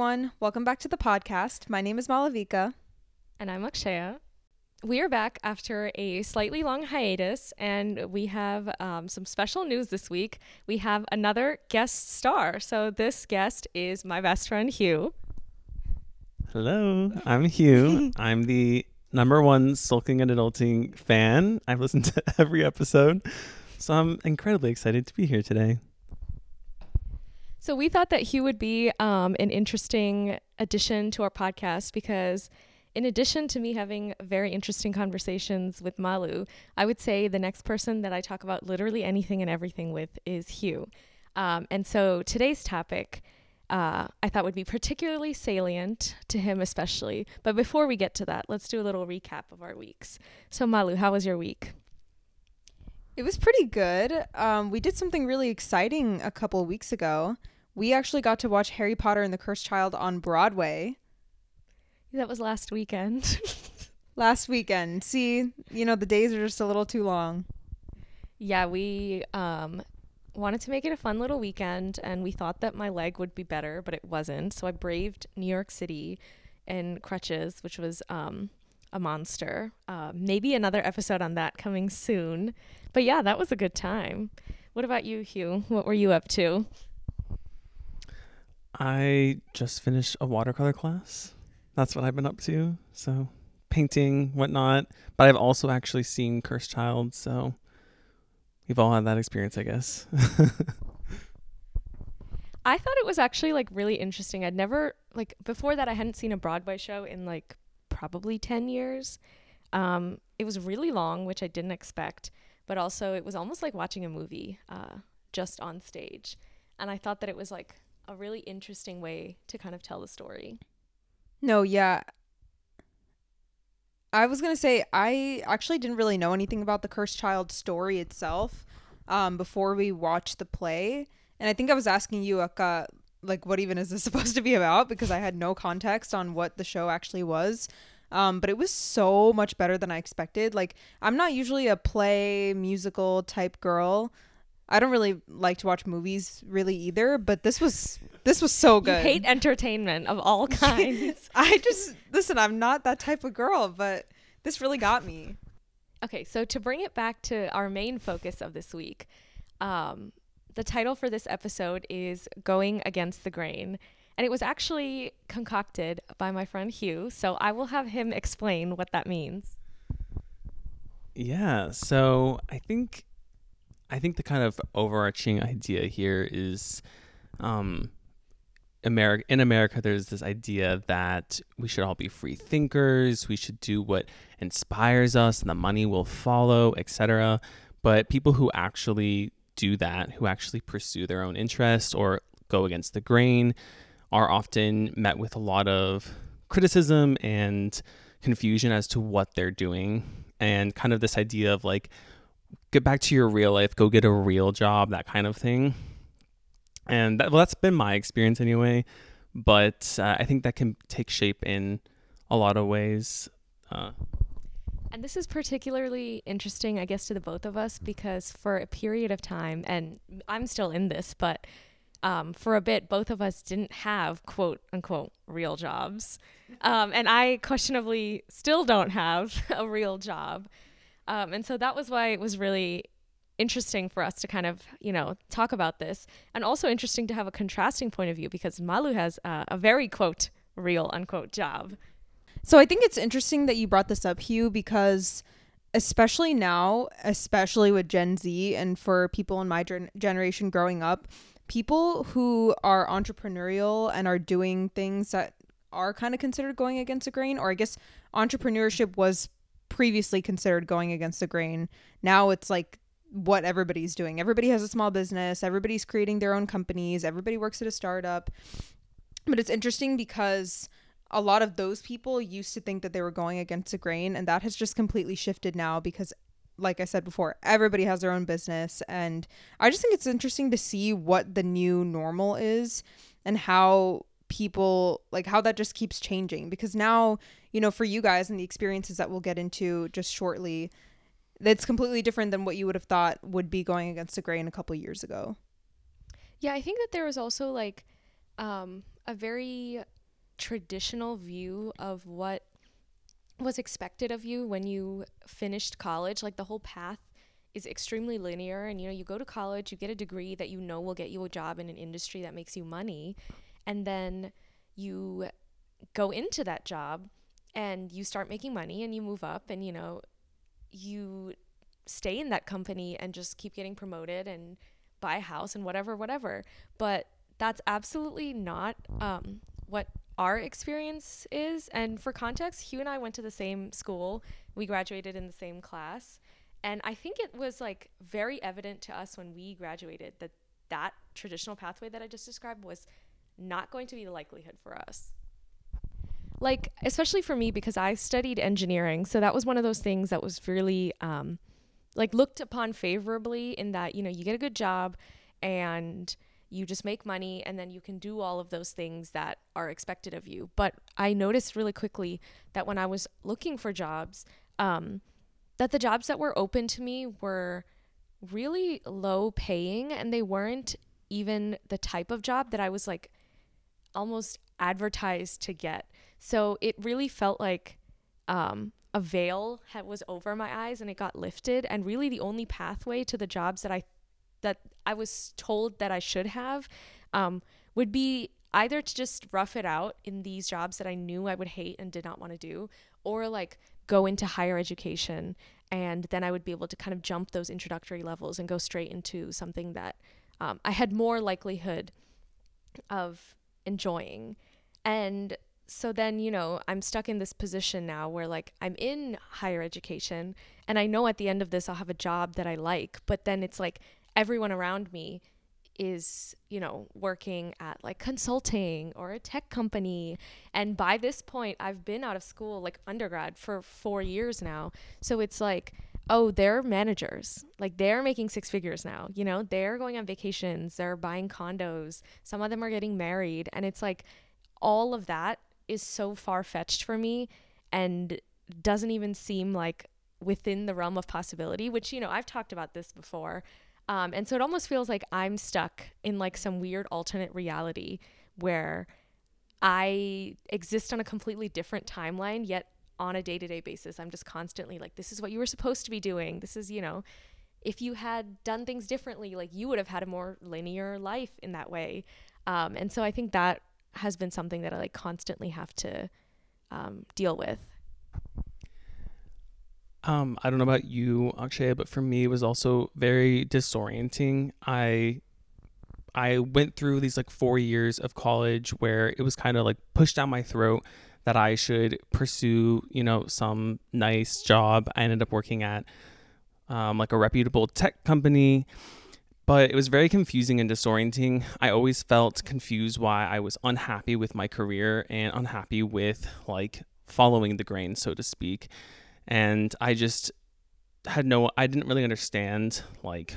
everyone. Welcome back to the podcast. My name is Malavika. And I'm Akshaya. We are back after a slightly long hiatus, and we have um, some special news this week. We have another guest star. So, this guest is my best friend, Huw. Hello, I'm Huw. I'm the number one sulking and adulting fan. I've listened to every episode, so I'm incredibly excited to be here today. So we thought that Huw would be um, an interesting addition to our podcast because, in addition to me having very interesting conversations with Malu, I would say the next person that I talk about literally anything and everything with is Huw. Um, and so today's topic. Uh, I thought would be particularly salient to him, especially. But before we get to that, let's do a little recap of our weeks. So, Malu, how was your week? It was pretty good. Um, we did something really exciting a couple weeks ago. We actually got to watch Harry Potter and the Cursed Child on Broadway. That was last weekend. last weekend. See, you know, the days are just a little too long. Yeah, we um, wanted to make it a fun little weekend and we thought that my leg would be better, but it wasn't. So I braved New York City in crutches, which was um, a monster. Uh, maybe another episode on that coming soon. But yeah, that was a good time. What about you, Huw? What were you up to? I just finished a watercolor class. That's what I've been up to. So painting, whatnot. But I've also actually seen Cursed Child, so we've all had that experience, I guess. I thought it was actually like really interesting. I'd never like before that I hadn't seen a Broadway show in like probably 10 years. Um, it was really long, which I didn't expect, but also it was almost like watching a movie uh, just on stage. And I thought that it was like a really interesting way to kind of tell the story. No, yeah. I was going to say, I actually didn't really know anything about the Cursed Child story itself um, before we watched the play. And I think I was asking you, Akka, like, what even is this supposed to be about? Because I had no context on what the show actually was. Um, but it was so much better than I expected. Like, I'm not usually a play musical type girl. I don't really like to watch movies really either, but this was this was so good. You hate entertainment of all kinds. I just listen, I'm not that type of girl, but this really got me. Okay, so to bring it back to our main focus of this week, um, the title for this episode is Going Against the Grain. And it was actually concocted by my friend Huw. So I will have him explain what that means. Yeah. So I think I think the kind of overarching idea here is um America in America there's this idea that we should all be free thinkers, we should do what inspires us and the money will follow, etc. But people who actually do that, who actually pursue their own interests or go against the grain, are often met with a lot of criticism and confusion as to what they're doing and kind of this idea of like get back to your real life, go get a real job, that kind of thing. And that, well, that's been my experience anyway. But uh, I think that can take shape in a lot of ways. Uh, and this is particularly interesting, I guess, to the both of us because for a period of time, and I'm still in this, but um, for a bit, both of us didn't have quote unquote real jobs. Um, and I questionably still don't have a real job. Um, and so that was why it was really interesting for us to kind of, you know, talk about this and also interesting to have a contrasting point of view because Malu has uh, a very quote real unquote job. So I think it's interesting that you brought this up, Huw, because especially now, especially with Gen Z and for people in my gen- generation growing up, people who are entrepreneurial and are doing things that are kind of considered going against the grain, or I guess entrepreneurship was previously considered going against the grain. Now it's like what everybody's doing. Everybody has a small business, everybody's creating their own companies, everybody works at a startup. But it's interesting because a lot of those people used to think that they were going against the grain and that has just completely shifted now because like I said before, everybody has their own business and I just think it's interesting to see what the new normal is and how people like how that just keeps changing because now, you know, for you guys and the experiences that we'll get into just shortly, that's completely different than what you would have thought would be going against the grain a couple years ago. Yeah, I think that there was also like um a very traditional view of what was expected of you when you finished college. Like the whole path is extremely linear and you know you go to college you get a degree that you know will get you a job in an industry that makes you money and then you go into that job and you start making money and you move up and you know you stay in that company and just keep getting promoted and buy a house and whatever whatever but that's absolutely not um, what our experience is and for context Huw and i went to the same school we graduated in the same class and I think it was like very evident to us when we graduated that that traditional pathway that I just described was not going to be the likelihood for us. Like, especially for me, because I studied engineering. So that was one of those things that was really um, like looked upon favorably in that, you know, you get a good job and you just make money and then you can do all of those things that are expected of you. But I noticed really quickly that when I was looking for jobs, um, that the jobs that were open to me were really low paying and they weren't even the type of job that I was like almost advertised to get. So it really felt like um, a veil had, was over my eyes and it got lifted. And really, the only pathway to the jobs that I that I was told that I should have um, would be either to just rough it out in these jobs that I knew I would hate and did not want to do, or like go into higher education and then I would be able to kind of jump those introductory levels and go straight into something that um, I had more likelihood of enjoying. And so then, you know, I'm stuck in this position now where like I'm in higher education and I know at the end of this I'll have a job that I like, but then it's like everyone around me is, you know, working at like consulting or a tech company. And by this point, I've been out of school, like undergrad, for four years now. So it's like, oh, they're managers. Like they're making six figures now. You know, they're going on vacations, they're buying condos, some of them are getting married. And it's like all of that is so far fetched for me and doesn't even seem like within the realm of possibility, which, you know, I've talked about this before. Um, and so it almost feels like I'm stuck in like some weird alternate reality where I exist on a completely different timeline, yet on a day to day basis, I'm just constantly like, this is what you were supposed to be doing. This is, you know, if you had done things differently, like you would have had a more linear life in that way. Um, and so I think that has been something that I like constantly have to um, deal with. Um, I don't know about you, Akshay, but for me, it was also very disorienting. I I went through these like four years of college where it was kind of like pushed down my throat that I should pursue, you know, some nice job. I ended up working at um, like a reputable tech company, but it was very confusing and disorienting. I always felt confused why I was unhappy with my career and unhappy with like following the grain, so to speak and I just had no I didn't really understand like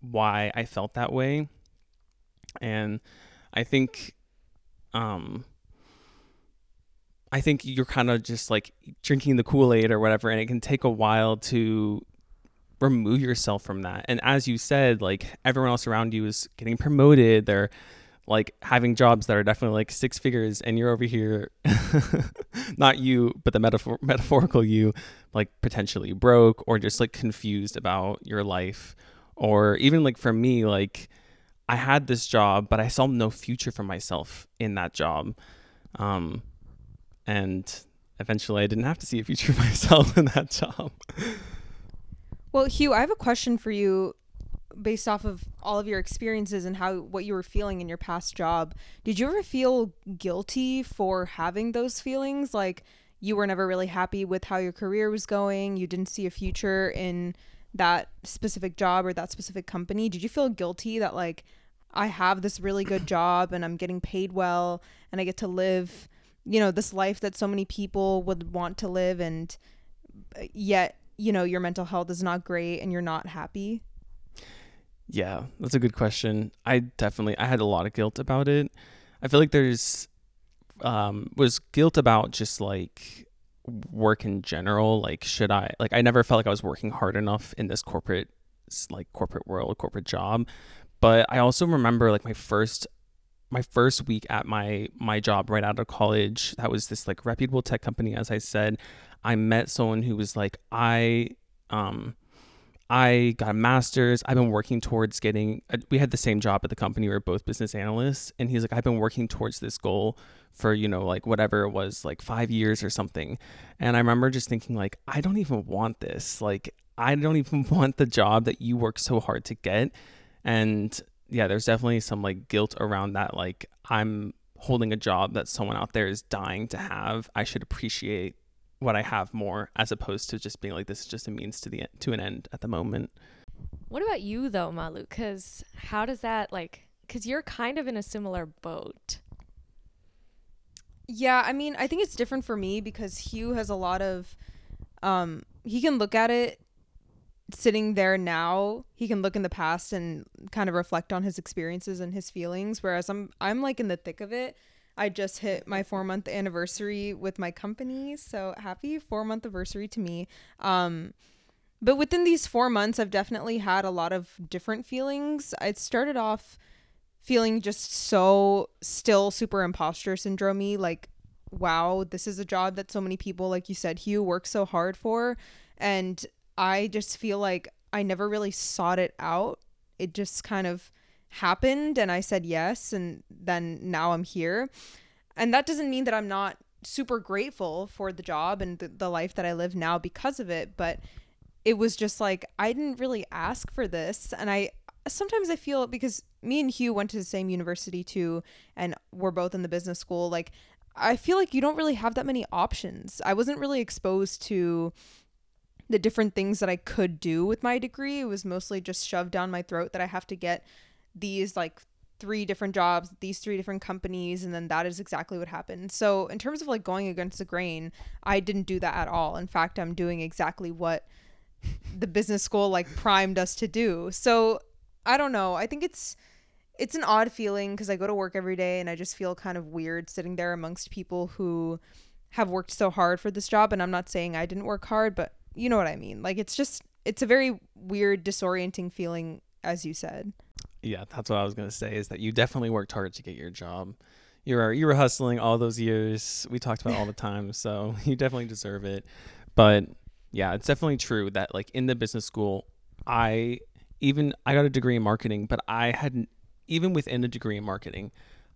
why I felt that way. And I think um I think you're kind of just like drinking the Kool-Aid or whatever and it can take a while to remove yourself from that. And as you said, like everyone else around you is getting promoted, they're like having jobs that are definitely like six figures and you're over here not you but the metaphor metaphorical you like potentially broke or just like confused about your life. Or even like for me like i had this job but i saw no future for myself in that job. Um and eventually i didn't have to see a future for myself in that job. Well Huw i have a question for you based off of all of your experiences and how what you were feeling in your past job did you ever feel guilty for having those feelings? Like you were never really happy with how your career was going you didn't see a future in that specific job or that specific company. Did you feel guilty that like i have this really good job and i'm getting paid well and i get to live you know this life that so many people would want to live and uh, yet you know your mental health is not great and you're not happy yeah, that's a good question. I definitely I had a lot of guilt about it. I feel like there's um was guilt about just like work in general, like should I like I never felt like I was working hard enough in this corporate like corporate world, corporate job. But I also remember like my first my first week at my my job right out of college. That was this like reputable tech company, as I said. I met someone who was like, I um I got a master's. I've been working towards getting. A, we had the same job at the company. We were both business analysts, and he's like, I've been working towards this goal for you know like whatever it was, like five years or something. And I remember just thinking like, I don't even want this. Like, I don't even want the job that you work so hard to get. And yeah, there's definitely some like guilt around that. Like, I'm holding a job that someone out there is dying to have. I should appreciate what I have more as opposed to just being like this is just a means to the to an end at the moment. What about you though, Malu? Cuz how does that like cuz you're kind of in a similar boat. Yeah, I mean, I think it's different for me because Huw has a lot of um he can look at it sitting there now. He can look in the past and kind of reflect on his experiences and his feelings whereas I'm I'm like in the thick of it I just hit my four month anniversary with my company. So happy four month anniversary to me. Um, but within these four months, I've definitely had a lot of different feelings. I started off feeling just so still super imposter syndrome like, wow, this is a job that so many people, like you said, Huw, work so hard for. And I just feel like I never really sought it out. It just kind of happened and I said yes and then now I'm here. And that doesn't mean that I'm not super grateful for the job and the, the life that I live now because of it, but it was just like I didn't really ask for this and I sometimes I feel because me and Huw went to the same university too and we're both in the business school like I feel like you don't really have that many options. I wasn't really exposed to the different things that I could do with my degree. It was mostly just shoved down my throat that I have to get these like three different jobs, these three different companies, and then that is exactly what happened. So, in terms of like going against the grain, I didn't do that at all. In fact, I'm doing exactly what the business school like primed us to do. So, I don't know. I think it's it's an odd feeling because I go to work every day and I just feel kind of weird sitting there amongst people who have worked so hard for this job. And I'm not saying I didn't work hard, but you know what I mean. Like, it's just, it's a very weird, disorienting feeling, as you said yeah, that's what I was gonna say. Is that you definitely worked hard to get your job. You were you were hustling all those years. We talked about all the time, so you definitely deserve it. But yeah, it's definitely true that like in the business school, I even I got a degree in marketing, but I hadn't even within a degree in marketing,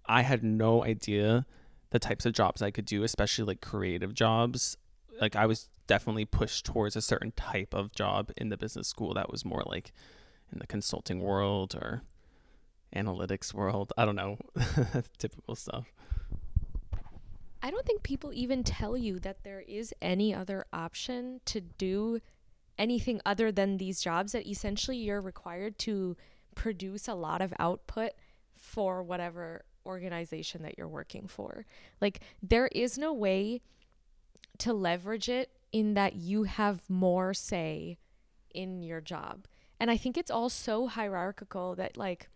I had no idea the types of jobs I could do, especially like creative jobs. Like I was definitely pushed towards a certain type of job in the business school that was more like in the consulting world or analytics world. I don't know, typical stuff. I don't think people even tell you that there is any other option to do anything other than these jobs that essentially you're required to produce a lot of output for whatever organization that you're working for. Like there is no way to leverage it in that you have more say in your job. And I think it's all so hierarchical that like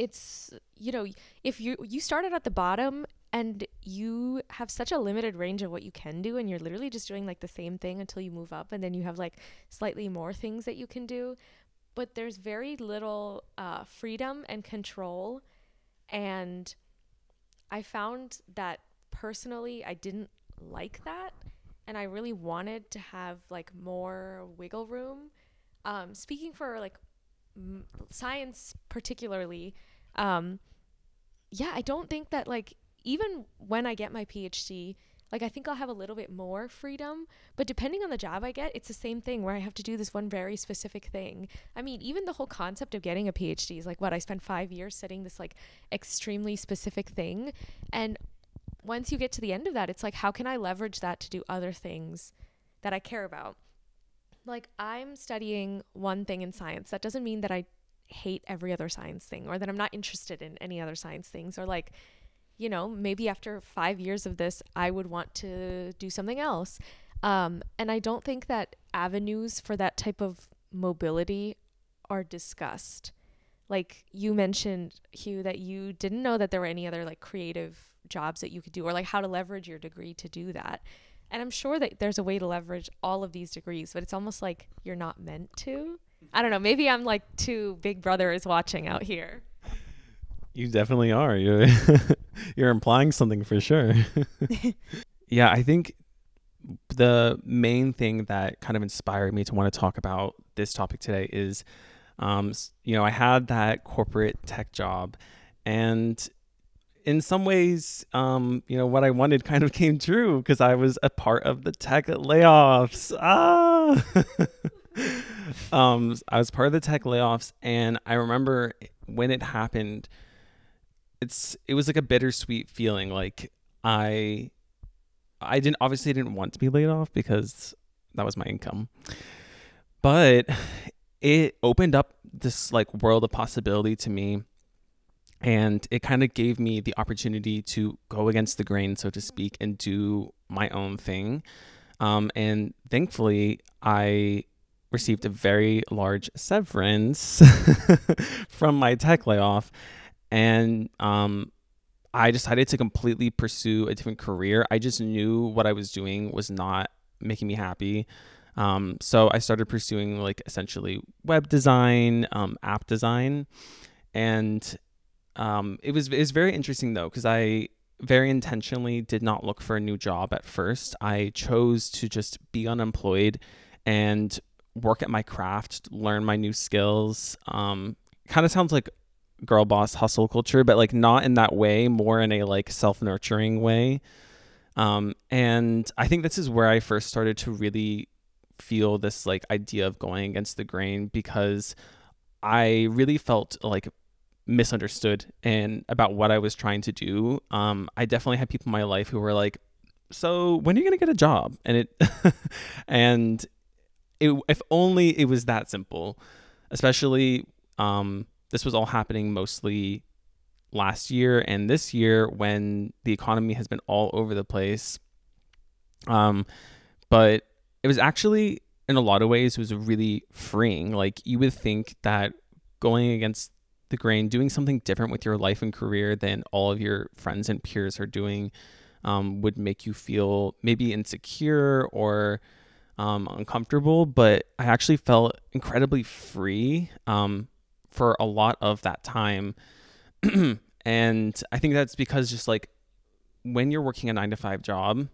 it's you know if you you started at the bottom and you have such a limited range of what you can do and you're literally just doing like the same thing until you move up and then you have like slightly more things that you can do but there's very little uh, freedom and control. And i found that personally i didn't like that. And i really wanted to have like more wiggle room. Um, speaking for like m- science particularly um, yeah, I don't think that like even when I get my PhD, like I think I'll have a little bit more freedom, but depending on the job I get, it's the same thing where I have to do this one very specific thing. I mean, even the whole concept of getting a PhD is like what I spent 5 years studying this like extremely specific thing and once you get to the end of that, it's like how can I leverage that to do other things that I care about? Like I'm studying one thing in science. That doesn't mean that I hate every other science thing or that I'm not interested in any other science things or like you know maybe after 5 years of this I would want to do something else. Um, and I don't think that avenues for that type of mobility are discussed. Like you mentioned Huw that you didn't know that there were any other like creative jobs that you could do or like how to leverage your degree to do that. And I'm sure that there's a way to leverage all of these degrees but it's almost like you're not meant to I don't know. Maybe I'm like too Big Brother is watching out here. You definitely are. You're you're implying something for sure. yeah, I think the main thing that kind of inspired me to want to talk about this topic today is um, you know, I had that corporate tech job and in some ways, um, you know, what I wanted kind of came true because I was a part of the tech layoffs. Ah, um, I was part of the tech layoffs, and I remember when it happened. It's it was like a bittersweet feeling. Like I, I didn't obviously didn't want to be laid off because that was my income, but it opened up this like world of possibility to me and it kind of gave me the opportunity to go against the grain so to speak and do my own thing um, and thankfully i received a very large severance from my tech layoff. And um, i decided to completely pursue a different career. I just knew what i was doing was not making me happy. Um, so I started pursuing like essentially web design, um, app design, and um, it was it was very interesting though because I very intentionally did not look for a new job at first. I chose to just be unemployed and work at my craft, learn my new skills. Um, kind of sounds like girl boss hustle culture, but like not in that way, more in a like self nurturing way. Um, and I think this is where I first started to really feel this like idea of going against the grain because I really felt like misunderstood and about what I was trying to do. Um, I definitely had people in my life who were like, "So when are you gonna get a job?" And it, and it, if only it was that simple. Especially, um, this was all happening mostly last year and this year when the economy has been all over the place. Um, but it was actually in a lot of ways it was really freeing. Like you would think that going against the grain, doing something different with your life and career than all of your friends and peers are doing, um, would make you feel maybe insecure or um, uncomfortable. But I actually felt incredibly free um, for a lot of that time. and I think that's because just like when you're working a nine to five job,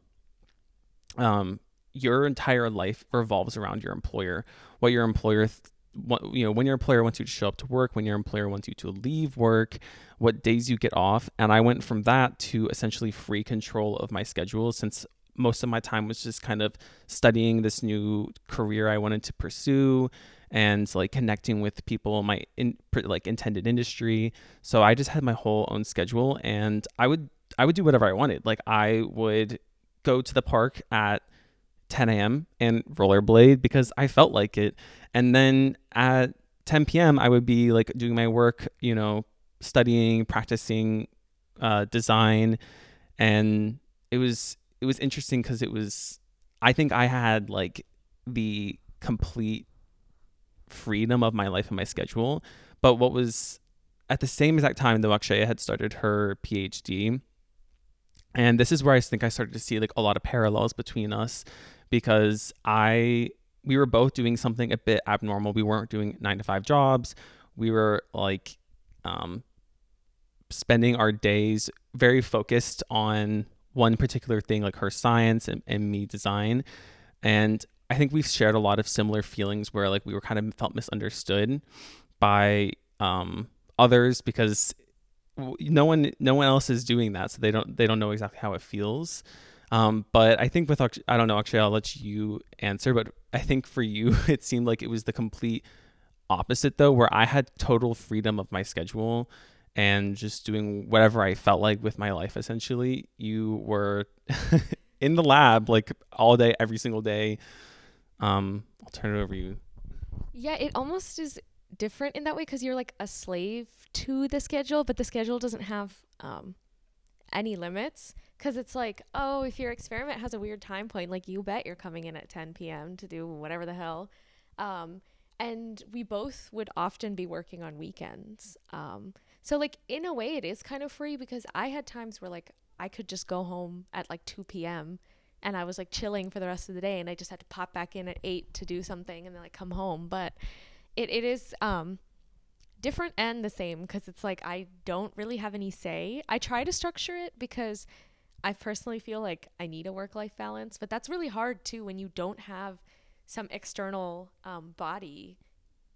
um, your entire life revolves around your employer. What your employer, th- what, you know, when your employer wants you to show up to work, when your employer wants you to leave work, what days you get off. And I went from that to essentially free control of my schedule since most of my time was just kind of studying this new career I wanted to pursue and like connecting with people in my in like intended industry. So I just had my whole own schedule and I would I would do whatever I wanted. Like I would go to the park at 10 a.m. and rollerblade because I felt like it. And then at 10 p.m., I would be like doing my work, you know, studying, practicing uh, design. And it was, it was interesting because it was, I think I had like the complete freedom of my life and my schedule. But what was at the same exact time, though, Akshaya had started her PhD. And this is where I think I started to see like a lot of parallels between us because I we were both doing something a bit abnormal. We weren't doing nine to five jobs. We were like um, spending our days very focused on one particular thing, like her science and, and me design. And I think we've shared a lot of similar feelings where like we were kind of felt misunderstood by um, others because no one no one else is doing that, so they don't they don't know exactly how it feels. Um, but I think with I don't know, actually, I'll let you answer. But I think for you, it seemed like it was the complete opposite, though, where I had total freedom of my schedule and just doing whatever I felt like with my life. Essentially, you were in the lab like all day, every single day. Um, I'll turn it over to you. Yeah, it almost is different in that way because you're like a slave to the schedule, but the schedule doesn't have um, any limits because it's like, oh, if your experiment has a weird time point, like you bet you're coming in at 10 p.m. to do whatever the hell. Um, and we both would often be working on weekends. Um, so, like, in a way, it is kind of free because I had times where, like, I could just go home at like 2 p.m. and I was like chilling for the rest of the day and I just had to pop back in at 8 to do something and then like come home. But it, it is, um, different and the same because it's like I don't really have any say. I try to structure it because I personally feel like I need a work life balance, but that's really hard too when you don't have some external um, body,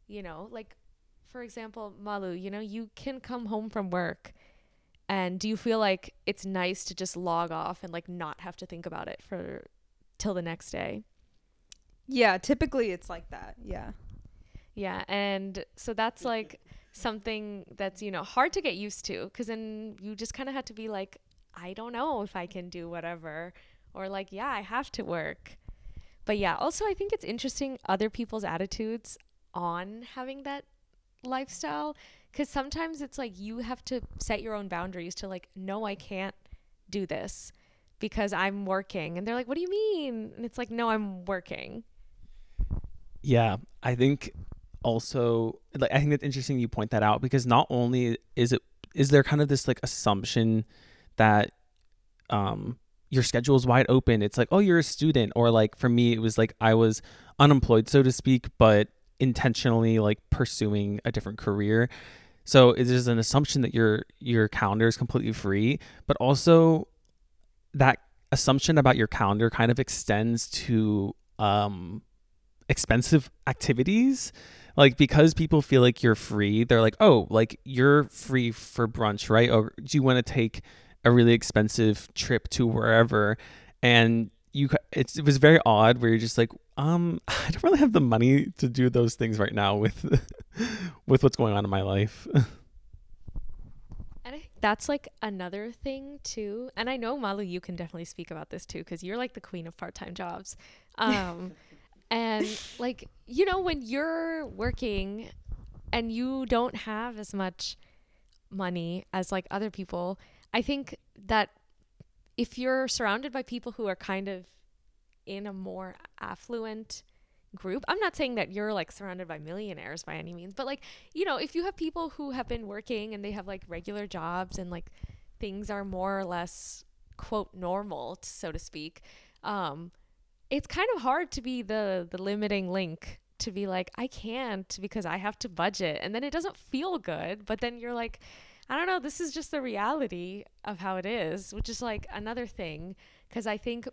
you know, like for example, Malu, you know, you can come home from work and do you feel like it's nice to just log off and like not have to think about it for till the next day? Yeah, typically it's like that. Yeah. Yeah, and so that's like something that's, you know, hard to get used to cuz then you just kind of have to be like I don't know if I can do whatever or like yeah, I have to work. But yeah, also I think it's interesting other people's attitudes on having that lifestyle because sometimes it's like you have to set your own boundaries to like no i can't do this because i'm working. And they're like what do you mean? And it's like no i'm working. Yeah, I think also like I think it's interesting you point that out because not only is it is there kind of this like assumption that um your schedule is wide open. It's like, oh, you're a student or like for me it was like I was unemployed so to speak, but intentionally like pursuing a different career. So it is an assumption that your your calendar is completely free, but also that assumption about your calendar kind of extends to um expensive activities. Like because people feel like you're free they're like oh like you're free for brunch right? Or do you want to take a really expensive trip to wherever? And you it's, it was very odd where you're just like um i don't really have the money to do those things right now with with what's going on in my life. And i think that's like another thing too and i know malu you can definitely speak about this too because you're like the queen of part-time jobs. Um and like you know when you're working and you don't have as much money as like other people i think that if you're surrounded by people who are kind of in a more affluent group i'm not saying that you're like surrounded by millionaires by any means but like you know if you have people who have been working and they have like regular jobs and like things are more or less quote normal so to speak um it's kind of hard to be the the limiting link to be like I can't because I have to budget. And then it doesn't feel good but then you're like I don't know this is just the reality of how it is which is like another thing cuz I think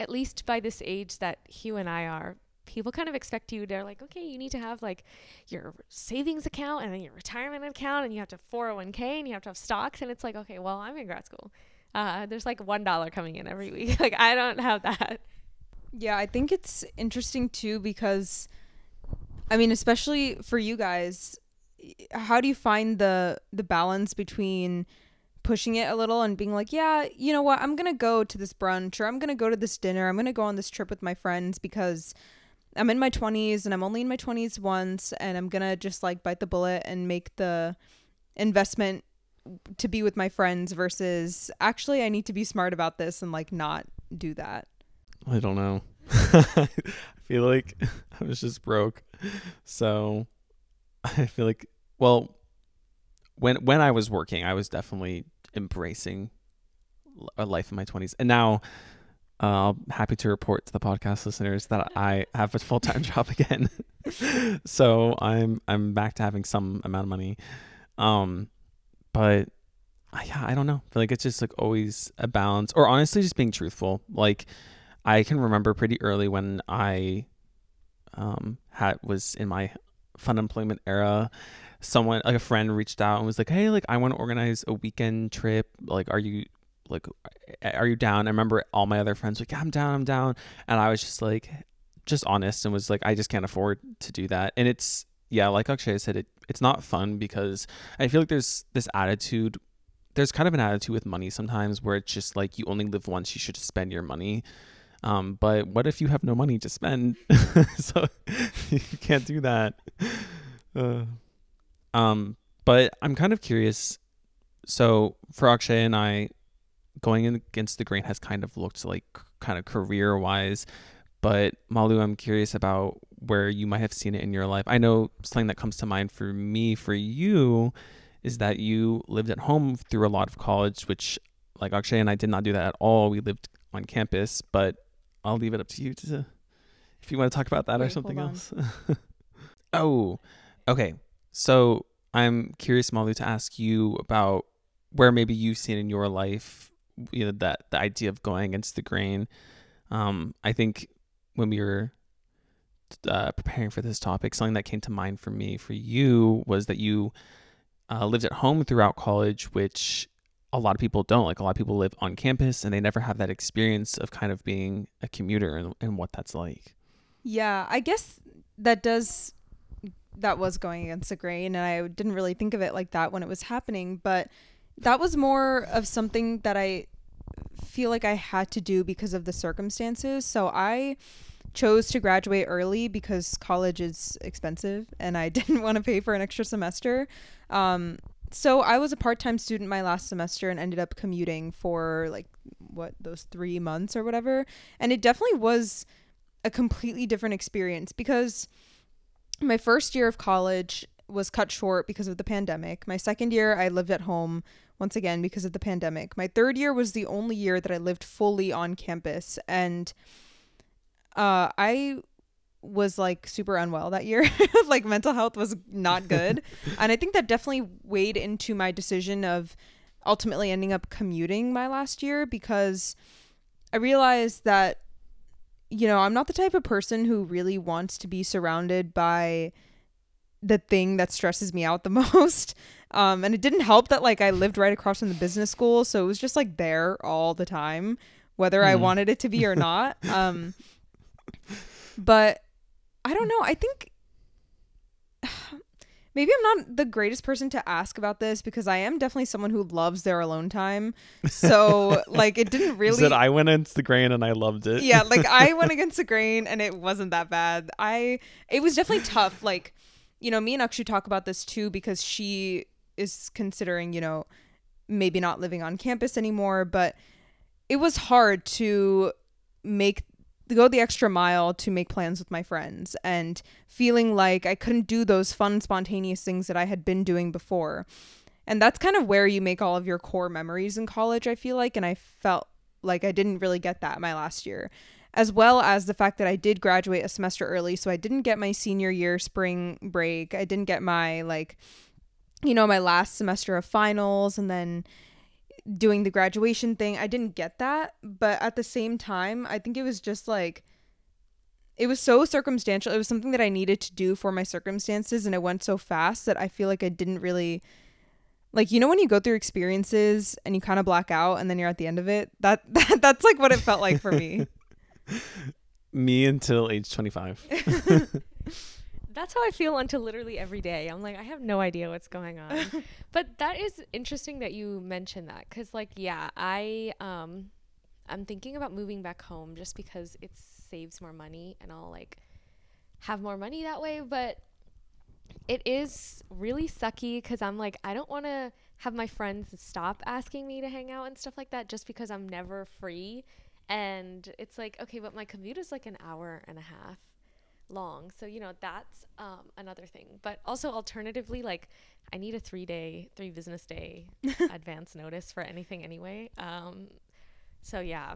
at least by this age that Huw and I are people kind of expect you they're like okay you need to have like your savings account and then your retirement account and you have to 401k and you have to have stocks. And it's like okay well I'm in grad school. Uh, there's like one dollar coming in every week. Like I don't have that. Yeah, I think it's interesting too because I mean, especially for you guys, how do you find the the balance between pushing it a little and being like, yeah, you know what, I'm to go to this brunch or I'm to go to this dinner. I'm to go on this trip with my friends because I'm in my 20s and I'm only in my 20s once and I'm to just like bite the bullet and make the investment to be with my friends versus actually I need to be smart about this and like not do that. I don't know. I feel like I was just broke. So I feel like well when when I was working, I was definitely embracing a life in my 20s. And now uh, I'm happy to report to the podcast listeners that I have a full-time job again. so I'm I'm back to having some amount of money. Um but yeah, I don't know. I feel like it's just like always a balance or honestly just being truthful. Like I can remember pretty early when I um, had was in my fun employment era. Someone like a friend reached out and was like, "Hey, like I want to organize a weekend trip. Like, are you like are you down?" I remember all my other friends like, yeah, "I'm down, I'm down," and I was just like, just honest and was like, "I just can't afford to do that." And it's yeah, like Akshay said, it it's not fun because I feel like there's this attitude. There's kind of an attitude with money sometimes where it's just like you only live once, you should spend your money. Um, but what if you have no money to spend? so you can't do that. Uh, um, but I'm kind of curious. So for Akshay and I, going against the grain has kind of looked like kind of career wise. But Malu, I'm curious about where you might have seen it in your life. I know something that comes to mind for me, for you, is that you lived at home through a lot of college, which like Akshay and I did not do that at all. We lived on campus, but I'll leave it up to you to if you want to talk about that Wait, or something else. oh, okay. So I'm curious, Malu, to ask you about where maybe you've seen in your life, you know, that the idea of going against the grain. Um, I think when we were uh, preparing for this topic, something that came to mind for me, for you, was that you uh, lived at home throughout college, which a lot of people don't. Like a lot of people live on campus and they never have that experience of kind of being a commuter and, and what that's like. Yeah, I guess that does that was going against the grain and I didn't really think of it like that when it was happening, but that was more of something that I feel like I had to do because of the circumstances. So I chose to graduate early because college is expensive and I didn't want to pay for an extra semester. Um, so I was a part-time student my last semester and ended up commuting for like what those 3 months or whatever. And it definitely was a completely different experience because my first year of college was cut short because of the pandemic. My second year I lived at home once again because of the pandemic. My third year was the only year that I lived fully on campus and uh I was like super unwell that year. like mental health was not good. and I think that definitely weighed into my decision of ultimately ending up commuting my last year because I realized that you know, I'm not the type of person who really wants to be surrounded by the thing that stresses me out the most. Um, and it didn't help that like I lived right across from the business school, so it was just like there all the time, whether mm. I hmm. wanted it to be or not. Um, but I don't know. I think maybe I'm not the greatest person to ask about this because I am definitely someone who loves their alone time. So like it didn't really. Said I went against the grain and I loved it. Yeah, like I went against the grain and it wasn't that bad. I it was definitely tough. Like you know, me and Akshu talk about this too because she is considering you know maybe not living on campus anymore, but it was hard to make go the extra mile to make plans with my friends and feeling like I couldn't do those fun, spontaneous things that I had been doing before. And that's kind of where you make all of your core memories in college, I feel like. And I felt like I didn't really get that my last year, as well as the fact that I did graduate a semester early. So I didn't get my senior year spring break. I didn't get my, like, you know, my last semester of finals and then doing the graduation thing. I didn't get that, but at the same time, I think it was just like it was so circumstantial. It was something that I needed to do for my circumstances and it went so fast that I feel like I didn't really like you know when you go through experiences and you kind of black out and then you're at the end of it. That, that that's like what it felt like for me. me until age 25. that's how I feel until literally every day. I'm like, I have no idea what's going on. but that is interesting that you mentioned that because, like, yeah, I um, I'm thinking about moving back home just because it saves more money and I'll like have more money that way. But it is really sucky because I'm like, I don't want to have my friends stop asking me to hang out and stuff like that just because I'm never free. And it's like, okay, but my commute is like an hour and a half long. So, you know, that's um, another thing. But also, alternatively, like I need a three day, three business day advance notice for anything anyway. Um, so, yeah.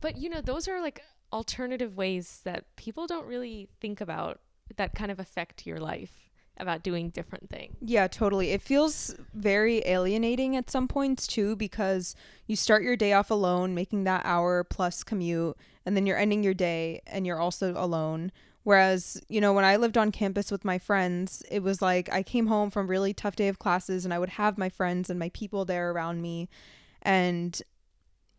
But, you know, those are like alternative ways that people don't really think about that kind of affect your life about doing different things. Yeah, totally. It feels very alienating at some points too because you start your day off alone, making that hour plus commute, and then you're ending your day and you're also alone. Whereas, you know, when I lived on campus with my friends, it was like I came home from really tough day of classes and I would have my friends and my people there around me and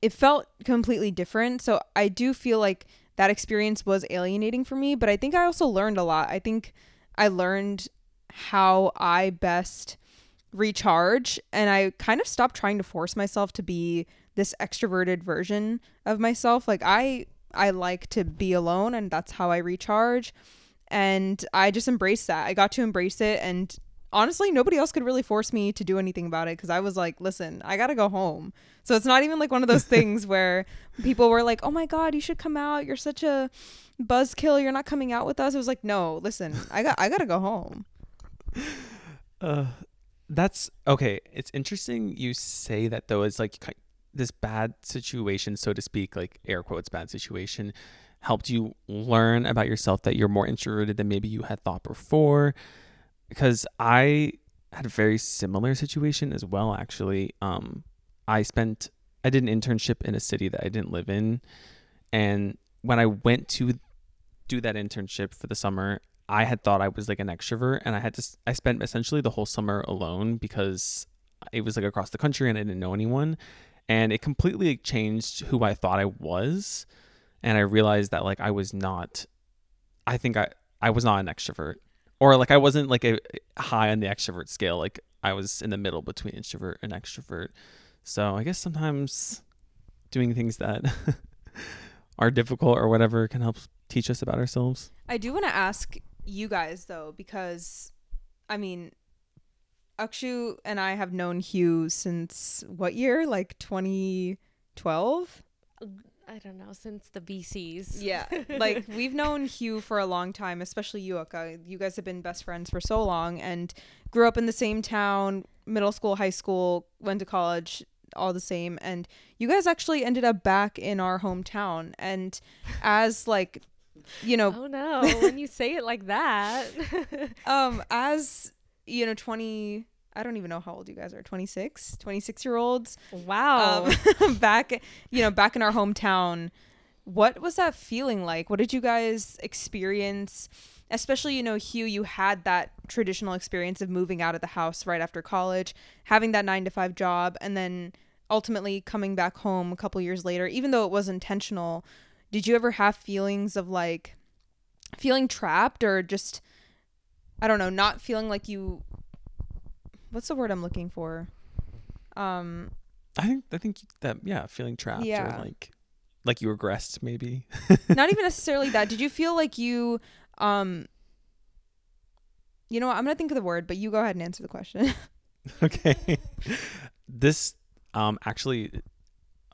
it felt completely different. So I do feel like that experience was alienating for me, but I think I also learned a lot. I think I learned how I best recharge and I kind of stopped trying to force myself to be this extroverted version of myself. Like I I like to be alone and that's how I recharge. And I just embraced that. I got to embrace it and honestly nobody else could really force me to do anything about it because I was like, listen, I gotta go home. So it's not even like one of those things where people were like, Oh my god, you should come out. You're such a buzzkill, you're not coming out with us. It was like, No, listen, I got I gotta go home. Uh that's okay. It's interesting you say that though. It's like this bad situation, so to speak, like air quotes bad situation, helped you learn about yourself that you're more introverted than maybe you had thought before? Because I had a very similar situation as well. Actually, um, I spent I did an internship in a city that I didn't live in, and when I went to do that internship for the summer, I had thought I was like an extrovert, and I had to I spent essentially the whole summer alone because it was like across the country and I didn't know anyone, and it completely changed who I thought I was, and I realized that like I was not, I think I I was not an extrovert, or like I wasn't like a high on the extrovert scale, like I was in the middle between introvert and extrovert. So I guess sometimes doing things that are difficult or whatever can help teach us about ourselves. I do want to ask you guys though, because I mean, Akshu and I have known Huw since what year? Like 2012? I don't know, since the BCs. Yeah. like we've known Huw for a long time, especially you, Akka. You guys have been best friends for so long and grew up in the same town, middle school, high school, went to college, all the same. And you guys actually ended up back in our hometown. And as like you know Oh no, when you say it like that. um as you know 20 i don't even know how old you guys are 26 26 year olds wow. um, back you know back in our hometown what was that feeling like? What did you guys experience? Especially you know Huw you had that traditional experience of moving out of the house right after college having that nine to five job and then ultimately coming back home a couple years later even though it was intentional. Did you ever have feelings of like feeling trapped or just i don't know not feeling like you what's the word i'm looking for um I think I think that yeah, feeling trapped Yeah. or like like you regressed maybe. not even necessarily that did you feel like you um you know what i'm gonna think of the word but you go ahead and answer the question okay. this um actually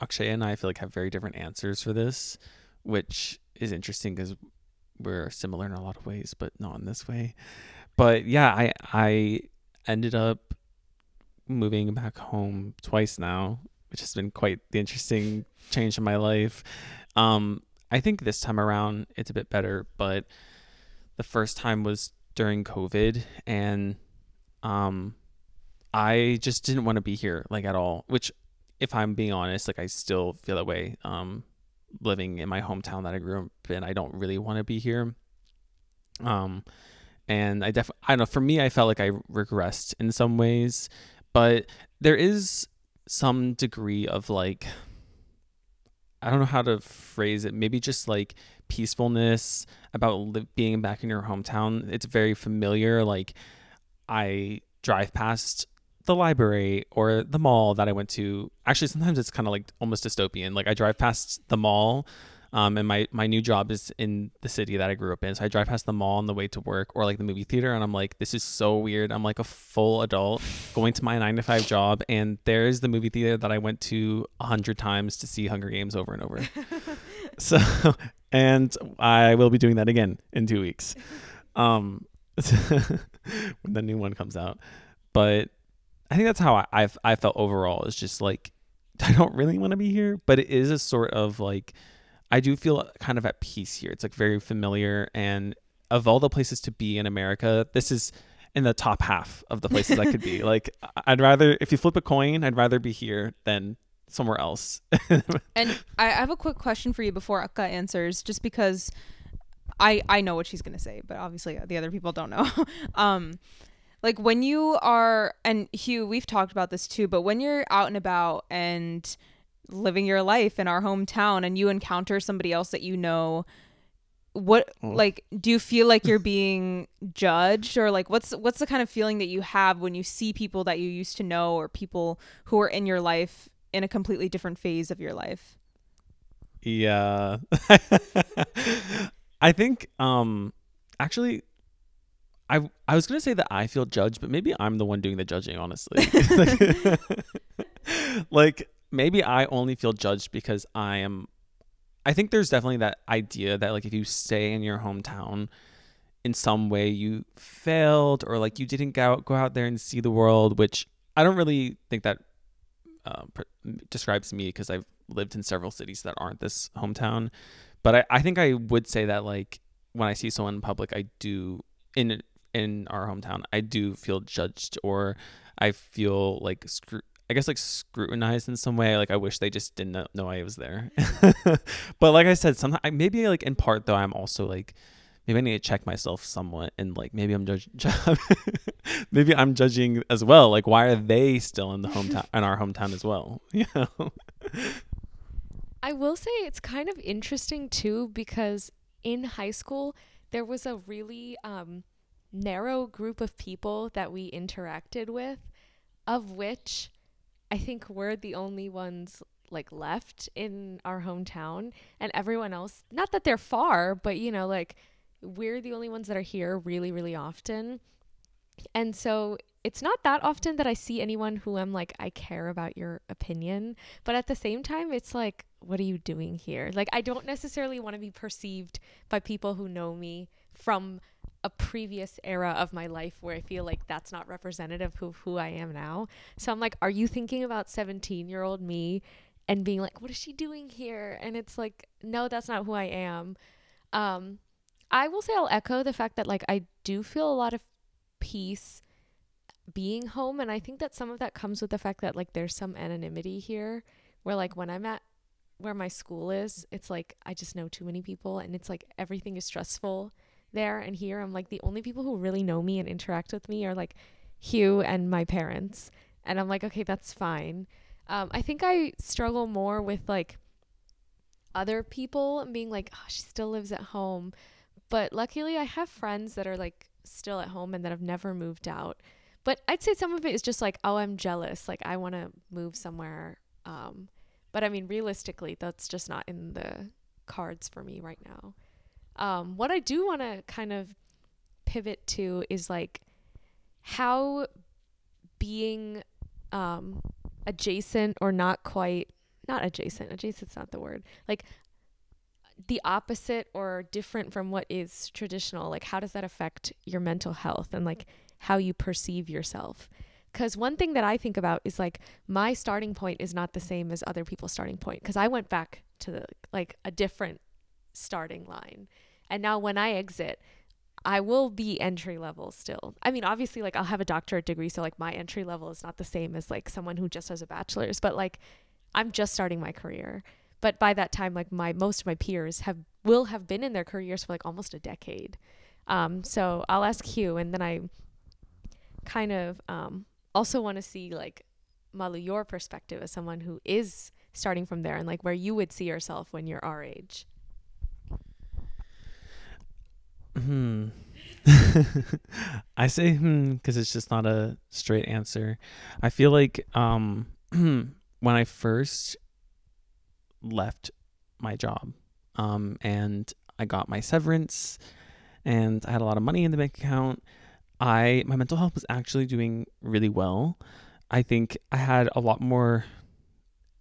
Akshay and I feel like have very different answers for this, which is interesting because we're similar in a lot of ways, but not in this way. But yeah, I I ended up moving back home twice now, which has been quite the interesting change in my life. Um, I think this time around it's a bit better, but the first time was during COVID, and um, I just didn't want to be here like at all. Which, if I'm being honest, like I still feel that way. Um, living in my hometown that I grew up in, I don't really want to be here. Um, and I definitely, I don't know. For me, I felt like I regressed in some ways, but there is some degree of like, I don't know how to phrase it. Maybe just like peacefulness about li- being back in your hometown. It's very familiar. Like, I drive past the library or the mall that I went to. Actually, sometimes it's kind of like almost dystopian. Like I drive past the mall, um, and my my new job is in the city that I grew up in. So I drive past the mall on the way to work or like the movie theater, and I'm like, this is so weird. I'm like a full adult going to my nine to five job, and there's the movie theater that I went to a hundred times to see Hunger Games over and over. so, and I will be doing that again in two weeks. Um, when the new one comes out. But I think that's how I, I've I felt overall. Is just like I don't really want to be here, but it is a sort of like I do feel kind of at peace here. It's like very familiar, and of all the places to be in America, this is in the top half of the places I could be. Like I'd rather, if you flip a coin, I'd rather be here than somewhere else. And I have a quick question for you before Akka answers, just because I I know what she's gonna say, but obviously the other people don't know. um, like when you are, and Huw, we've talked about this too, but when you're out and about and living your life in our hometown, and you encounter somebody else that you know, what Oh. like do you feel like you're being judged or like what's what's the kind of feeling that you have when you see people that you used to know or people who are in your life in a completely different phase of your life Yeah. I think um actually I I was going to say that I feel judged, but maybe I'm the one doing the judging, honestly. like, like maybe I only feel judged because I am I think there's definitely that idea that like if you stay in your hometown in some way you failed or like you didn't go out, go out there and see the world, which I don't really think that uh, describes me because I've lived in several cities that aren't this hometown. But I, I think I would say that like when I see someone in public, I do in in our hometown, I do feel judged or I feel like scru- I guess like scrutinized in some way. Like I wish they just didn't know, I was there. but like I said, sometimes maybe like in part though, I'm also like maybe I need to check myself somewhat and like maybe I'm judging maybe I'm judging as well. Like why are they still in the hometown in our hometown as well? You know. I will say it's kind of interesting too because in high school there was a really um, narrow group of people that we interacted with, of which I think we're the only ones like left in our hometown, and everyone else, not that they're far, but you know, like we're the only ones that are here really, really often. And so it's not that often that I see anyone who I'm like, I care about your opinion. But at the same time, it's like, what are you doing here? Like, I don't necessarily want to be perceived by people who know me from a previous era of my life where I feel like that's not representative of who I am now. So I'm like, are you thinking about 17 year old me and being like, what is she doing here? And it's like, no, that's not who I am. Um, I will say I'll echo the fact that like I do feel a lot of peace being home and I think that some of that comes with the fact that like there's some anonymity here where like when I'm at where my school is, it's like I just know too many people and it's like everything is stressful there and here I'm like the only people who really know me and interact with me are like Huw and my parents. And I'm like, okay, that's fine. Um, I think I struggle more with like other people and being like, oh, she still lives at home. But luckily, I have friends that are like still at home and that have never moved out. But I'd say some of it is just like, oh, I'm jealous. Like, I want to move somewhere. Um, but I mean, realistically, that's just not in the cards for me right now. Um, what I do want to kind of pivot to is like how being um, adjacent or not quite, not adjacent, adjacent's not the word, like the opposite or different from what is traditional like how does that affect your mental health and like how you perceive yourself? Because one thing that i think about is like my starting point is not the same as other people's starting point because i went back to the like a different starting line and now when i exit i will be entry level still. I mean obviously like i'll have a doctorate degree so like my entry level is not the same as like someone who just has a bachelor's but like i'm just starting my career. But by that time like my most of my peers have will have been in their careers for like almost a decade. Um, so i'll ask Huw and then i kind of um, also want to see like malu your perspective as someone who is starting from there and like where you would see yourself when you're our age Hmm. I say hmm because it's just not a straight answer. I feel like um when I first left my job. Um, and I got my severance and I had a lot of money in the bank account. I my mental health was actually doing really well. I think I had a lot more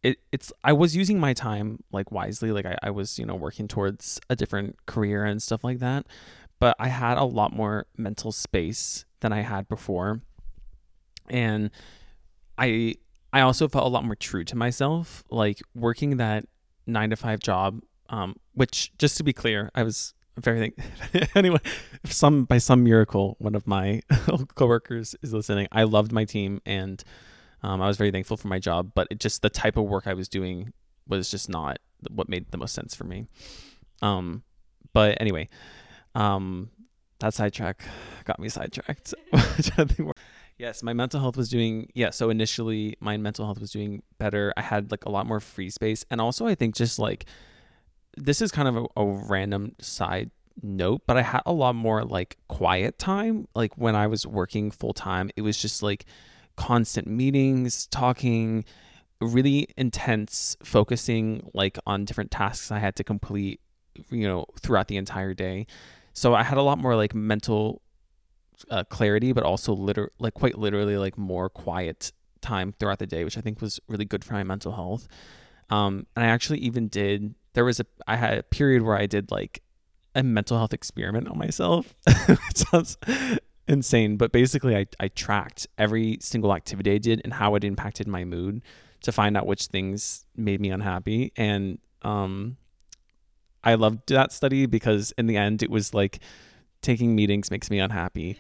it, it's I was using my time like wisely. Like I, I was, you know, working towards a different career and stuff like that. But I had a lot more mental space than I had before. And I I also felt a lot more true to myself. Like working that nine to five job, um, which just to be clear, I was very anyway. Some by some miracle, one of my coworkers is listening. I loved my team and um, I was very thankful for my job, but it just the type of work I was doing was just not what made the most sense for me. Um, but anyway, um, that sidetrack got me sidetracked. Yes, my mental health was doing yeah, so initially my mental health was doing better. I had like a lot more free space and also I think just like this is kind of a, a random side note, but I had a lot more like quiet time like when I was working full time. It was just like constant meetings, talking, really intense focusing like on different tasks I had to complete, you know, throughout the entire day. So I had a lot more like mental uh, clarity, but also liter- like quite literally like more quiet time throughout the day, which I think was really good for my mental health. Um, and I actually even did. There was a I had a period where I did like a mental health experiment on myself. it sounds insane, but basically I I tracked every single activity I did and how it impacted my mood to find out which things made me unhappy and um I loved that study because in the end it was like taking meetings makes me unhappy.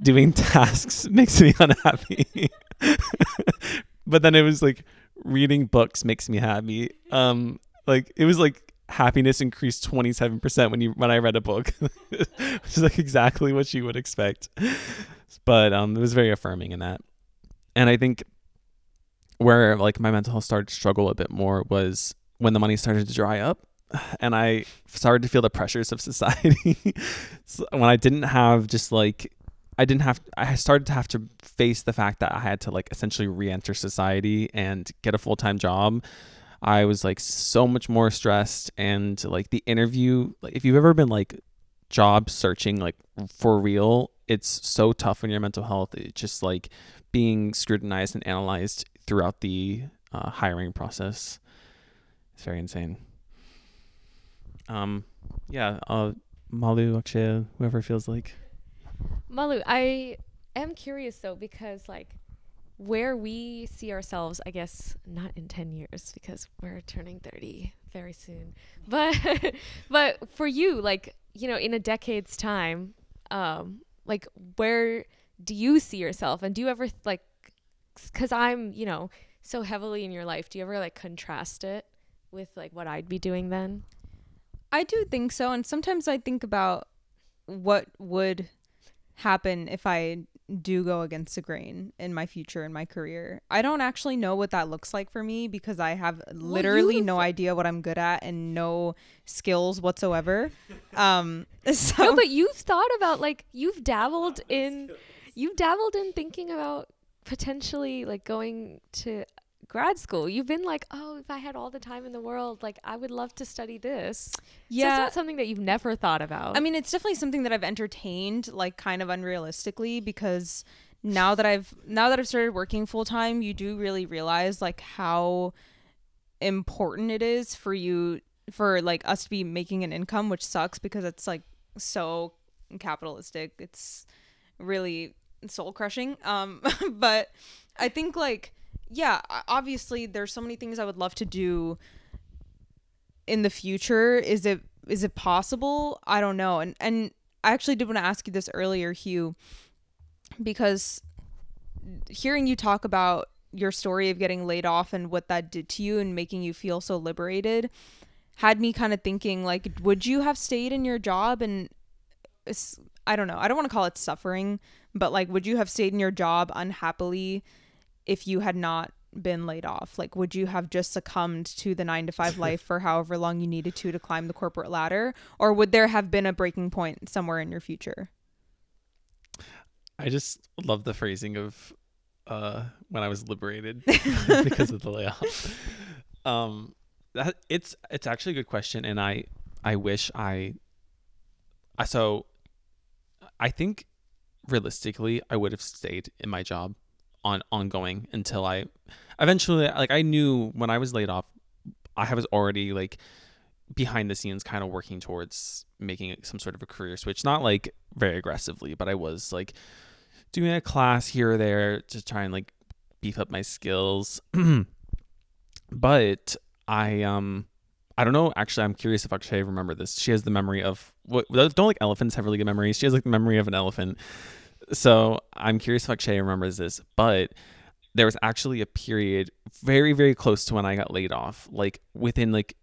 doing tasks makes me unhappy. but then it was like reading books makes me happy. Um, like it was like happiness increased 27% when you when I read a book. which is like exactly what you would expect. But um it was very affirming in that. And I think where like my mental health started to struggle a bit more was when the money started to dry up and I started to feel the pressures of society. so when I didn't have just like I didn't have I started to have to face the fact that I had to like essentially re-enter society and get a full-time job. I was like so much more stressed and like the interview like if you've ever been like job searching like for real, it's so tough on your mental health. It's just like being scrutinized and analyzed throughout the uh, hiring process. It's very insane. Um, yeah, uh, Malu, Akshaya, whoever feels like. Malu, I am curious though because like where we see ourselves, I guess not in 10 years because we're turning 30 very soon. But but for you like, you know, in a decade's time, um like where do you see yourself and do you ever like cuz I'm, you know, so heavily in your life, do you ever like contrast it with like what I'd be doing then? I do think so. And sometimes I think about what would happen if I do go against the grain in my future in my career. I don't actually know what that looks like for me because I have literally you've- no idea what I'm good at and no skills whatsoever. Um so No, but you've thought about like you've dabbled in you've dabbled in thinking about potentially like going to grad school. You've been like, "Oh, if I had all the time in the world, like I would love to study this." So it's yeah. not something that you've never thought about. I mean, it's definitely something that I've entertained like kind of unrealistically because now that I've now that I've started working full time, you do really realize like how important it is for you for like us to be making an income, which sucks because it's like so capitalistic. It's really soul crushing. Um but I think like yeah, obviously there's so many things I would love to do in the future. Is it is it possible? I don't know. And and I actually did want to ask you this earlier, Huw, because hearing you talk about your story of getting laid off and what that did to you and making you feel so liberated had me kind of thinking like would you have stayed in your job and I don't know. I don't want to call it suffering, but like would you have stayed in your job unhappily if you had not been laid off? Like would you have just succumbed to the 9 to 5 life for however long you needed to to climb the corporate ladder or would there have been a breaking point somewhere in your future? I just love the phrasing of uh, when I was liberated because of the layoff. Um, that it's it's actually a good question, and I I wish I. I so, I think realistically I would have stayed in my job on ongoing until I eventually like I knew when I was laid off I was already like behind the scenes kind of working towards making some sort of a career switch not like very aggressively but I was like doing a class here or there to try and like beef up my skills but I um I don't know. Actually, I'm curious if Akshay remember this. She has the memory of what? Don't like elephants have really good memories. She has like the memory of an elephant. So I'm curious if Akshay remembers this. But there was actually a period very very close to when I got laid off, like within like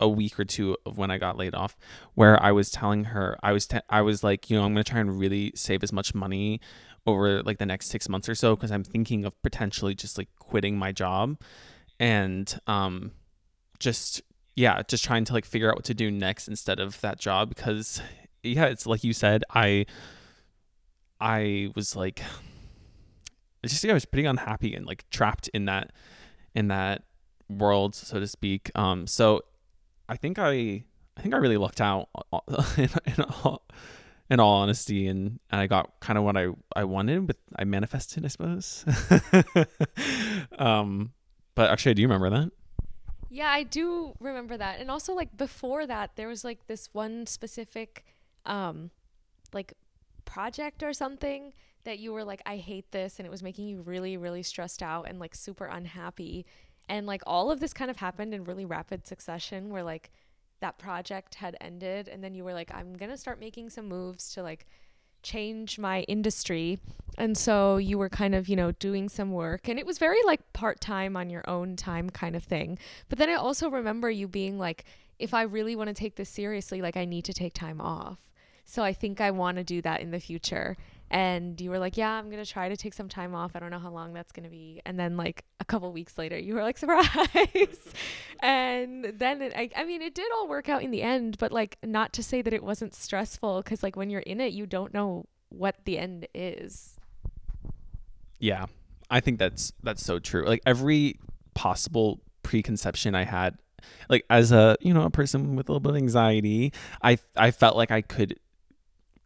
a week or two of when I got laid off, where I was telling her I was te- I was like, you know, I'm gonna try and really save as much money over like the next six months or so because I'm thinking of potentially just like quitting my job and um just yeah just trying to like figure out what to do next instead of that job because yeah it's like you said i i was like I just yeah, i was pretty unhappy and like trapped in that in that world so to speak. Um so i think i i think i really lucked out in, in, all, in all honesty and, and i got kind of what i i wanted but i manifested i suppose. Um but actually do you remember that? Yeah, I do remember that. And also like before that there was like this one specific um like project or something that you were like I hate this and it was making you really really stressed out and like super unhappy. And like all of this kind of happened in really rapid succession where like that project had ended and then you were like I'm to start making some moves to like change my industry. And so you were kind of, you know, doing some work and it was very like part time on your own time kind of thing. But then I also remember you being like, if I really want to take this seriously, like I need to take time off. So I think I want to do that in the future. And you were like, yeah, I'm going to try to take some time off. I don't know how long that's going to be. And then, like, a couple weeks later, you were like, surprise. and then, it, I, I mean, it did all work out in the end, but like, not to say that it wasn't stressful because, like, when you're in it, you don't know what the end is. Yeah. I think that's that's so true. Like every possible preconception I had like as a, you know, a person with a little bit of anxiety, I I felt like I could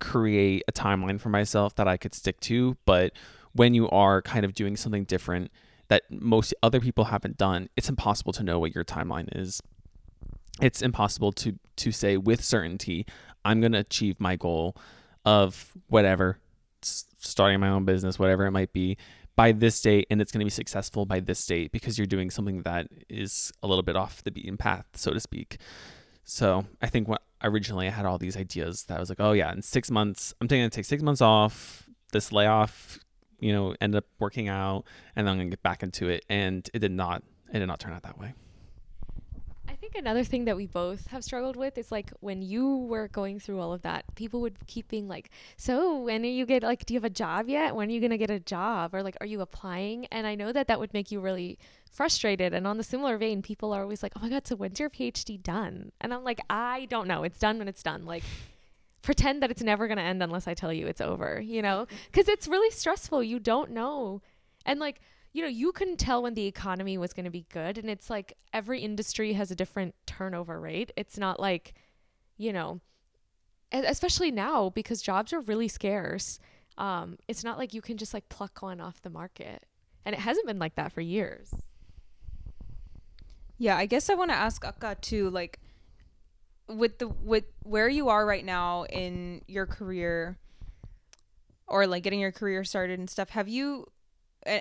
create a timeline for myself that I could stick to, but when you are kind of doing something different that most other people haven't done, it's impossible to know what your timeline is. It's impossible to to say with certainty I'm going to achieve my goal of whatever starting my own business, whatever it might be, by this date, and it's going to be successful by this date because you're doing something that is a little bit off the beaten path, so to speak. So I think what originally I had all these ideas that I was like, oh yeah, in six months, I'm going to take six months off. This layoff, you know, end up working out, and then I'm going to get back into it. And it did not. It did not turn out that way. Think another thing that we both have struggled with is like when you were going through all of that, people would keep being like, "So when are you get like, do you have a job yet? When are you gonna get a job? Or like, are you applying?" And I know that that would make you really frustrated. And on the similar vein, people are always like, "Oh my god, so when's your PhD done?" And I'm like, I don't know. It's done when it's done. Like pretend that it's never going to end unless I tell you it's over, you know? Cuz it's really stressful. You don't know. And like you know, you couldn't tell when the economy was going to be good. And it's like every industry has a different turnover rate. It's not like, you know, especially now because jobs are really scarce. Um, it's not like you can just like pluck one off the market. And it hasn't been like that for years. Yeah, I guess I want to ask Akka too, like, with the with where you are right now in your career or like getting your career started and stuff have you eh,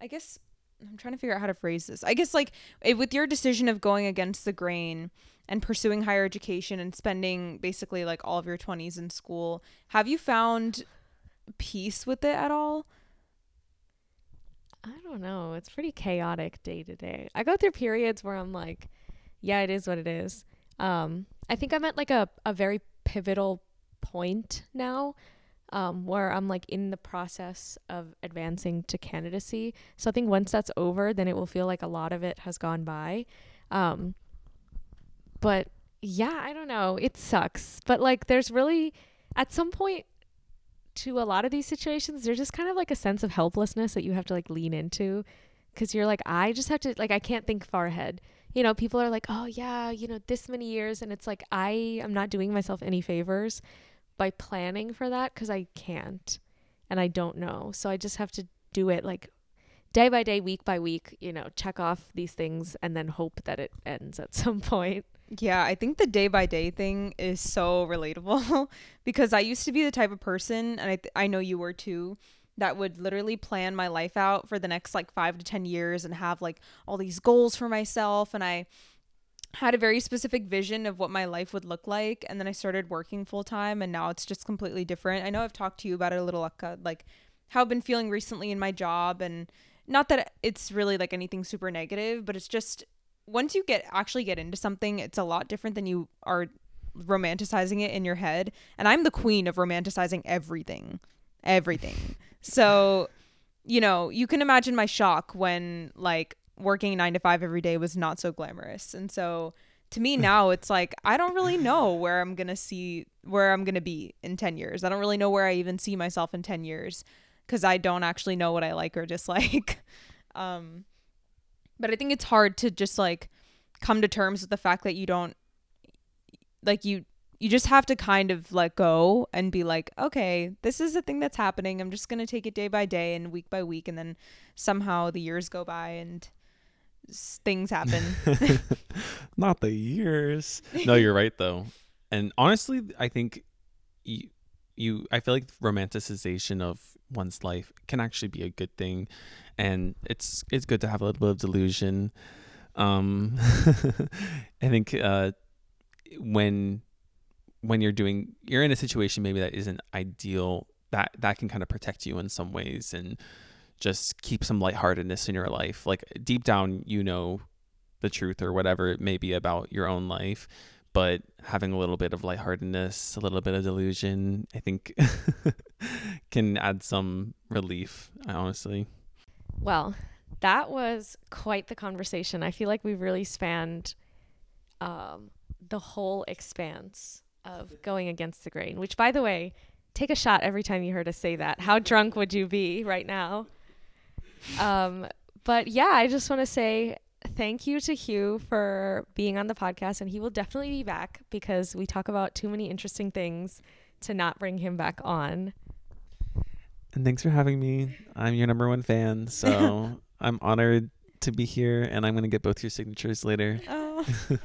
I guess I'm trying to figure out how to phrase this. I guess like with your decision of going against the grain and pursuing higher education and spending basically like all of your 20s in school, have you found peace with it at all? I don't know. It's pretty chaotic day to day. I go through periods where I'm like, yeah, it is what it is. Um, I think I'm at like a, a very pivotal point now um, where I'm like in the process of advancing to candidacy. So I think once that's over, then it will feel like a lot of it has gone by. Um, but yeah, I don't know. It sucks. But like, there's really, at some point, to a lot of these situations, there's just kind of like a sense of helplessness that you have to like lean into because you're like, I just have to, like, I can't think far ahead. You know, people are like, oh, yeah, you know, this many years. And it's like, I am not doing myself any favors by planning for that because I can't and I don't know. So I just have to do it like day by day, week by week, you know, check off these things and then hope that it ends at some point. Yeah, I think the day by day thing is so relatable because I used to be the type of person, and I, th- I know you were too, that would literally plan my life out for the next like five to 10 years and have like all these goals for myself. And I had a very specific vision of what my life would look like and then I started working full time and now it's just completely different. I know I've talked to you about it a little like how I've been feeling recently in my job and not that it's really like anything super negative, but it's just once you get actually get into something, it's a lot different than you are romanticizing it in your head. And I'm the queen of romanticizing everything. Everything. so, you know, you can imagine my shock when like working nine to five every day was not so glamorous. And so to me now it's like I don't really know where I'm gonna see where I'm gonna be in ten years. I don't really know where I even see myself in ten years because I don't actually know what I like or dislike. um, but I think it's hard to just like come to terms with the fact that you don't like you you just have to kind of let go and be like, okay, this is a thing that's happening. I'm just going to take it day by day and week by week. And then somehow the years go by and things happen. Not the years. No, you're right though. And honestly, I think you, you I feel like romanticization of one's life can actually be a good thing and it's it's good to have a little bit of delusion. Um I think uh when when you're doing you're in a situation maybe that isn't ideal that that can kind of protect you in some ways and just keep some lightheartedness in your life like deep down you know the truth or whatever it may be about your own life but having a little bit of lightheartedness a little bit of delusion i think can add some relief honestly Well, that was quite the conversation. I feel like we've really spanned um, the whole expanse of going against the grain, which, by the way, take a shot every time you heard us say that. How drunk would you be right now? Um, but yeah, I just want to say thank you to Huw for being on the podcast, and he will definitely be back because we talk about too many interesting things to not bring him back on. And thanks for having me. I'm your number one fan, so I'm honored to be here, and I'm gonna get both your signatures later. Oh.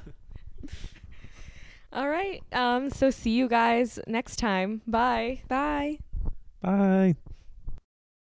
All right. Um, so see you guys next time. Bye. Bye. Bye.